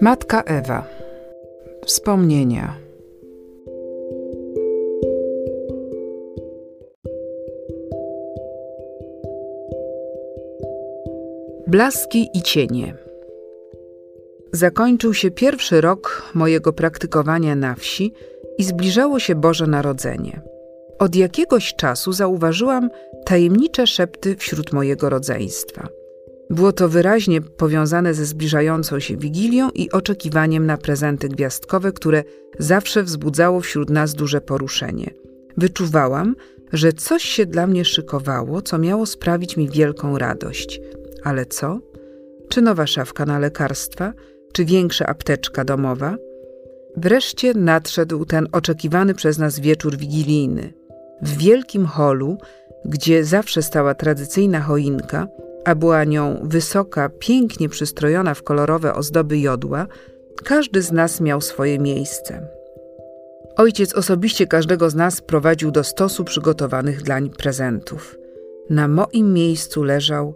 Matka Ewa. Wspomnienia. Blaski i cienie. Zakończył się pierwszy rok mojego praktykowania na wsi i zbliżało się Boże Narodzenie. Od jakiegoś czasu zauważyłam tajemnicze szepty wśród mojego rodzeństwa. Było to wyraźnie powiązane ze zbliżającą się wigilią i oczekiwaniem na prezenty gwiazdkowe, które zawsze wzbudzało wśród nas duże poruszenie. Wyczuwałam, że coś się dla mnie szykowało, co miało sprawić mi wielką radość. Ale co? Czy nowa szafka na lekarstwa, czy większa apteczka domowa? Wreszcie nadszedł ten oczekiwany przez nas wieczór wigilijny. W wielkim holu, gdzie zawsze stała tradycyjna choinka, a była nią wysoka, pięknie przystrojona w kolorowe ozdoby jodła, każdy z nas miał swoje miejsce. Ojciec osobiście każdego z nas prowadził do stosu przygotowanych dlań prezentów. Na moim miejscu leżał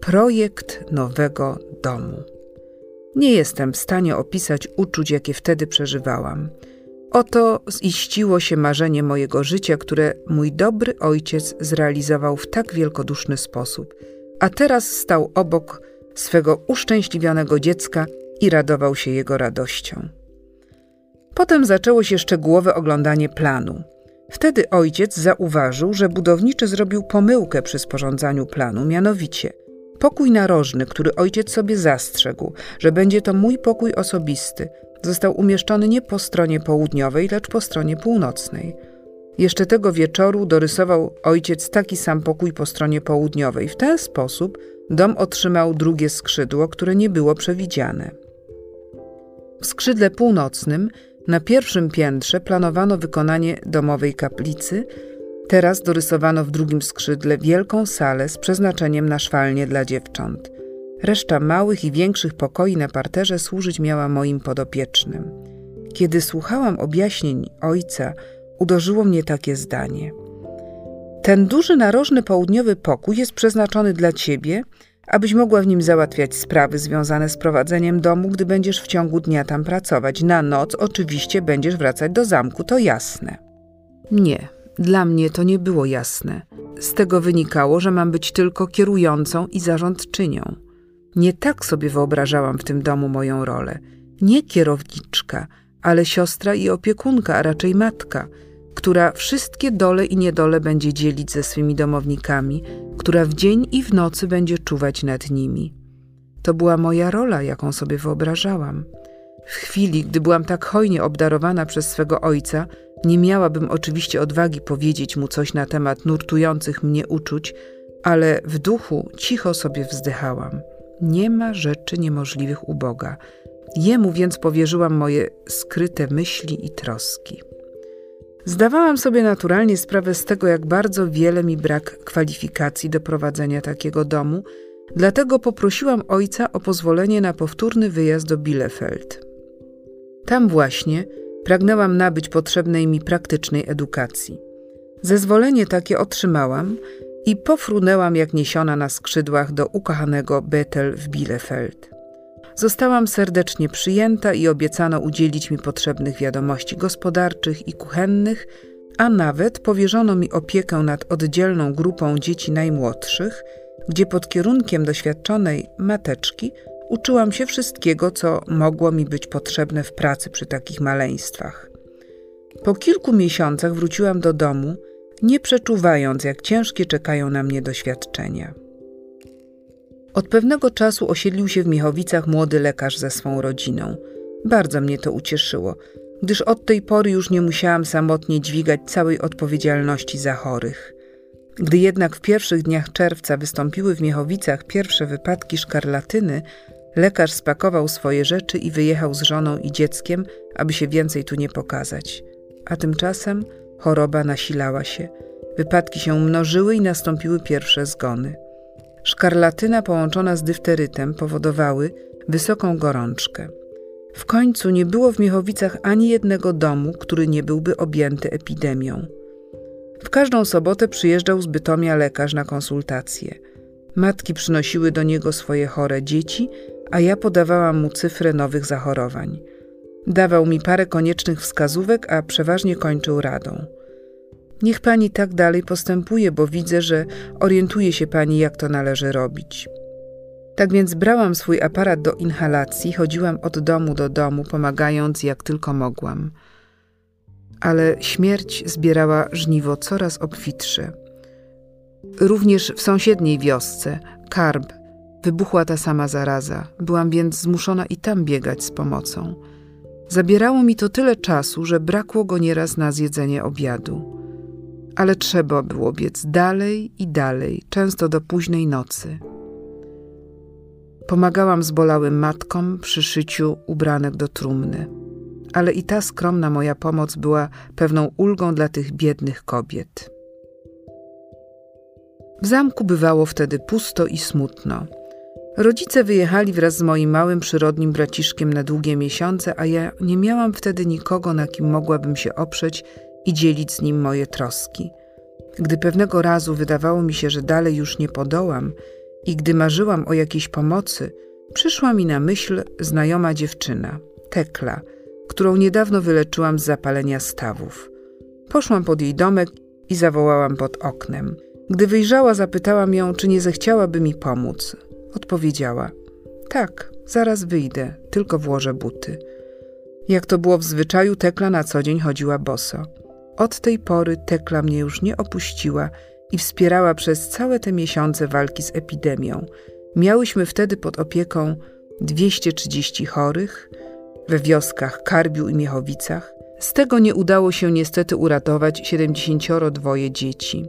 projekt nowego domu. Nie jestem w stanie opisać uczuć, jakie wtedy przeżywałam. Oto ziściło się marzenie mojego życia, które mój dobry ojciec zrealizował w tak wielkoduszny sposób – a teraz stał obok swego uszczęśliwionego dziecka i radował się jego radością. Potem zaczęło się szczegółowe oglądanie planu. Wtedy ojciec zauważył, że budowniczy zrobił pomyłkę przy sporządzaniu planu, mianowicie pokój narożny, który ojciec sobie zastrzegł, że będzie to mój pokój osobisty, został umieszczony nie po stronie południowej, lecz po stronie północnej. Jeszcze tego wieczoru dorysował ojciec taki sam pokój po stronie południowej. W ten sposób dom otrzymał drugie skrzydło, które nie było przewidziane. W skrzydle północnym, na pierwszym piętrze, planowano wykonanie domowej kaplicy. Teraz dorysowano w drugim skrzydle wielką salę z przeznaczeniem na szwalnię dla dziewcząt. Reszta małych i większych pokoi na parterze służyć miała moim podopiecznym. Kiedy słuchałam objaśnień ojca, uderzyło mnie takie zdanie. Ten duży narożny południowy pokój jest przeznaczony dla ciebie, abyś mogła w nim załatwiać sprawy związane z prowadzeniem domu, gdy będziesz w ciągu dnia tam pracować. Na noc oczywiście będziesz wracać do zamku, to jasne. Nie, dla mnie to nie było jasne. Z tego wynikało, że mam być tylko kierującą i zarządczynią. Nie tak sobie wyobrażałam w tym domu moją rolę. Nie kierowniczka, ale siostra i opiekunka, a raczej matka – która wszystkie dole i niedole będzie dzielić ze swymi domownikami, która w dzień i w nocy będzie czuwać nad nimi. To była moja rola, jaką sobie wyobrażałam. W chwili, gdy byłam tak hojnie obdarowana przez swego ojca, nie miałabym oczywiście odwagi powiedzieć mu coś na temat nurtujących mnie uczuć, ale w duchu cicho sobie wzdychałam. Nie ma rzeczy niemożliwych u Boga. Jemu więc powierzyłam moje skryte myśli i troski. Zdawałam sobie naturalnie sprawę z tego, jak bardzo wiele mi brak kwalifikacji do prowadzenia takiego domu, dlatego poprosiłam ojca o pozwolenie na powtórny wyjazd do Bielefeld. Tam właśnie pragnęłam nabyć potrzebnej mi praktycznej edukacji. Zezwolenie takie otrzymałam i pofrunęłam jak niesiona na skrzydłach do ukochanego Bethel w Bielefeld. Zostałam serdecznie przyjęta i obiecano udzielić mi potrzebnych wiadomości gospodarczych i kuchennych, a nawet powierzono mi opiekę nad oddzielną grupą dzieci najmłodszych, gdzie pod kierunkiem doświadczonej mateczki uczyłam się wszystkiego, co mogło mi być potrzebne w pracy przy takich maleństwach. Po kilku miesiącach wróciłam do domu, nie przeczuwając, jak ciężkie czekają na mnie doświadczenia. Od pewnego czasu osiedlił się w Miechowicach młody lekarz ze swą rodziną. Bardzo mnie to ucieszyło, gdyż od tej pory już nie musiałam samotnie dźwigać całej odpowiedzialności za chorych. Gdy jednak w pierwszych dniach czerwca wystąpiły w Miechowicach pierwsze wypadki szkarlatyny, lekarz spakował swoje rzeczy i wyjechał z żoną i dzieckiem, aby się więcej tu nie pokazać. A tymczasem choroba nasilała się. Wypadki się mnożyły i nastąpiły pierwsze zgony. Szkarlatyna połączona z dyfterytem powodowały wysoką gorączkę. W końcu nie było w Miechowicach ani jednego domu, który nie byłby objęty epidemią. W każdą sobotę przyjeżdżał z Bytomia lekarz na konsultacje. Matki przynosiły do niego swoje chore dzieci, a ja podawałam mu cyfrę nowych zachorowań. Dawał mi parę koniecznych wskazówek, a przeważnie kończył radą. Niech pani tak dalej postępuje, bo widzę, że orientuje się pani, jak to należy robić. Tak więc brałam swój aparat do inhalacji, chodziłam od domu do domu, pomagając jak tylko mogłam. Ale śmierć zbierała żniwo coraz obfitsze. Również w sąsiedniej wiosce, Karb, wybuchła ta sama zaraza. Byłam więc zmuszona i tam biegać z pomocą. Zabierało mi to tyle czasu, że brakło go nieraz na zjedzenie obiadu. Ale trzeba było biec dalej i dalej, często do późnej nocy. Pomagałam zbolałym matkom przy szyciu ubranek do trumny. Ale i ta skromna moja pomoc była pewną ulgą dla tych biednych kobiet. W zamku bywało wtedy pusto i smutno. Rodzice wyjechali wraz z moim małym przyrodnim braciszkiem na długie miesiące, a ja nie miałam wtedy nikogo, na kim mogłabym się oprzeć i dzielić z nim moje troski. Gdy pewnego razu wydawało mi się, że dalej już nie podołam i gdy marzyłam o jakiejś pomocy, przyszła mi na myśl znajoma dziewczyna, Tekla, którą niedawno wyleczyłam z zapalenia stawów. Poszłam pod jej domek i zawołałam pod oknem. Gdy wyjrzała, zapytałam ją, czy nie zechciałaby mi pomóc. Odpowiedziała: Tak, zaraz wyjdę, tylko włożę buty. Jak to było w zwyczaju, Tekla na co dzień chodziła boso. Od tej pory Tekla mnie już nie opuściła i wspierała przez całe te miesiące walki z epidemią. Miałyśmy wtedy pod opieką 230 chorych we wioskach Karbiu i Miechowicach. Z tego nie udało się niestety uratować 72 dzieci.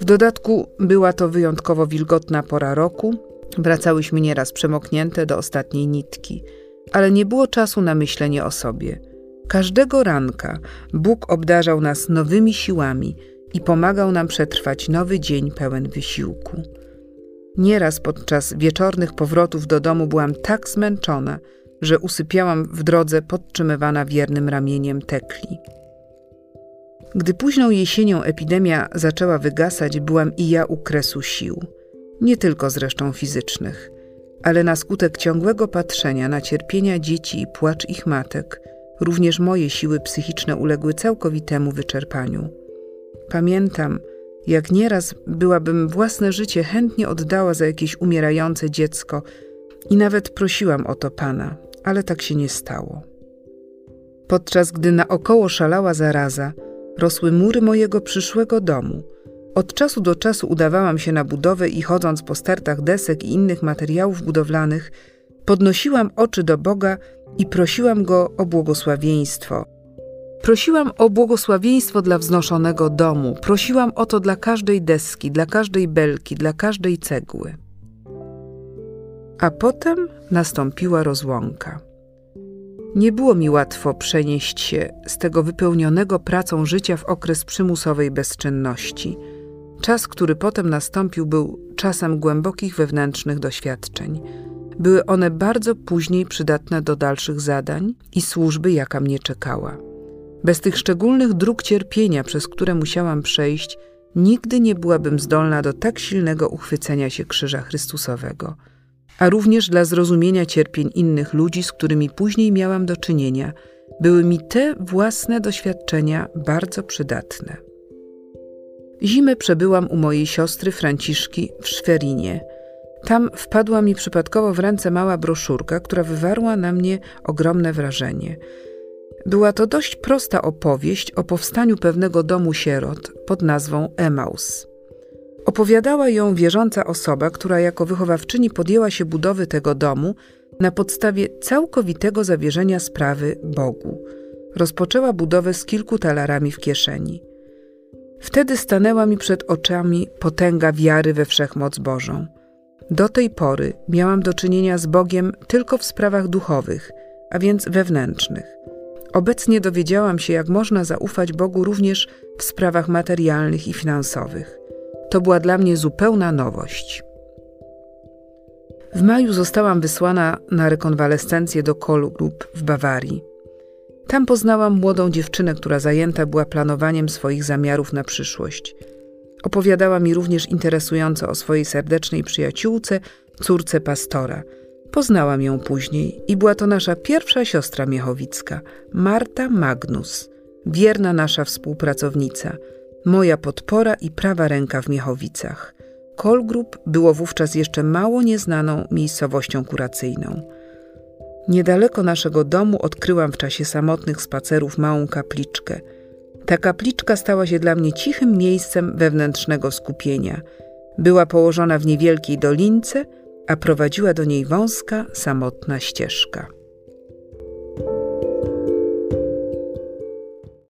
W dodatku była to wyjątkowo wilgotna pora roku, wracałyśmy nieraz przemoknięte do ostatniej nitki, ale nie było czasu na myślenie o sobie. Każdego ranka Bóg obdarzał nas nowymi siłami i pomagał nam przetrwać nowy dzień pełen wysiłku. Nieraz podczas wieczornych powrotów do domu byłam tak zmęczona, że usypiałam w drodze podtrzymywana wiernym ramieniem tekli. Gdy późną jesienią epidemia zaczęła wygasać, byłam i ja u kresu sił. Nie tylko zresztą fizycznych, ale na skutek ciągłego patrzenia na cierpienia dzieci i płacz ich matek, również moje siły psychiczne uległy całkowitemu wyczerpaniu. Pamiętam, jak nieraz byłabym własne życie chętnie oddała za jakieś umierające dziecko i nawet prosiłam o to Pana, ale tak się nie stało. Podczas gdy naokoło szalała zaraza, rosły mury mojego przyszłego domu. Od czasu do czasu udawałam się na budowę i chodząc po stertach desek i innych materiałów budowlanych, podnosiłam oczy do Boga i prosiłam Go o błogosławieństwo. Prosiłam o błogosławieństwo dla wznoszonego domu, prosiłam o to dla każdej deski, dla każdej belki, dla każdej cegły. A potem nastąpiła rozłąka. Nie było mi łatwo przenieść się z tego wypełnionego pracą życia w okres przymusowej bezczynności. Czas, który potem nastąpił, był czasem głębokich wewnętrznych doświadczeń. Były one bardzo później przydatne do dalszych zadań i służby, jaka mnie czekała. Bez tych szczególnych dróg cierpienia, przez które musiałam przejść, nigdy nie byłabym zdolna do tak silnego uchwycenia się krzyża Chrystusowego – a również dla zrozumienia cierpień innych ludzi, z którymi później miałam do czynienia, były mi te własne doświadczenia bardzo przydatne. Zimę przebyłam u mojej siostry Franciszki w Szwerinie. Tam wpadła mi przypadkowo w ręce mała broszurka, która wywarła na mnie ogromne wrażenie. Była to dość prosta opowieść o powstaniu pewnego domu sierot pod nazwą Emaus. Opowiadała ją wierząca osoba, która jako wychowawczyni podjęła się budowy tego domu na podstawie całkowitego zawierzenia sprawy Bogu. Rozpoczęła budowę z kilku talarami w kieszeni. Wtedy stanęła mi przed oczami potęga wiary we wszechmoc Bożą. Do tej pory miałam do czynienia z Bogiem tylko w sprawach duchowych, a więc wewnętrznych. Obecnie dowiedziałam się, jak można zaufać Bogu również w sprawach materialnych i finansowych. To była dla mnie zupełna nowość. W maju zostałam wysłana na rekonwalescencję do Kolgrub w Bawarii. Tam poznałam młodą dziewczynę, która zajęta była planowaniem swoich zamiarów na przyszłość. Opowiadała mi również interesująco o swojej serdecznej przyjaciółce, córce pastora. Poznałam ją później i była to nasza pierwsza siostra miechowicka, Marta Magnus, wierna nasza współpracownica, moja podpora i prawa ręka w Miechowicach. Kolgrub było wówczas jeszcze mało nieznaną miejscowością kuracyjną. Niedaleko naszego domu odkryłam w czasie samotnych spacerów małą kapliczkę. Ta kapliczka stała się dla mnie cichym miejscem wewnętrznego skupienia. Była położona w niewielkiej dolince, a prowadziła do niej wąska, samotna ścieżka.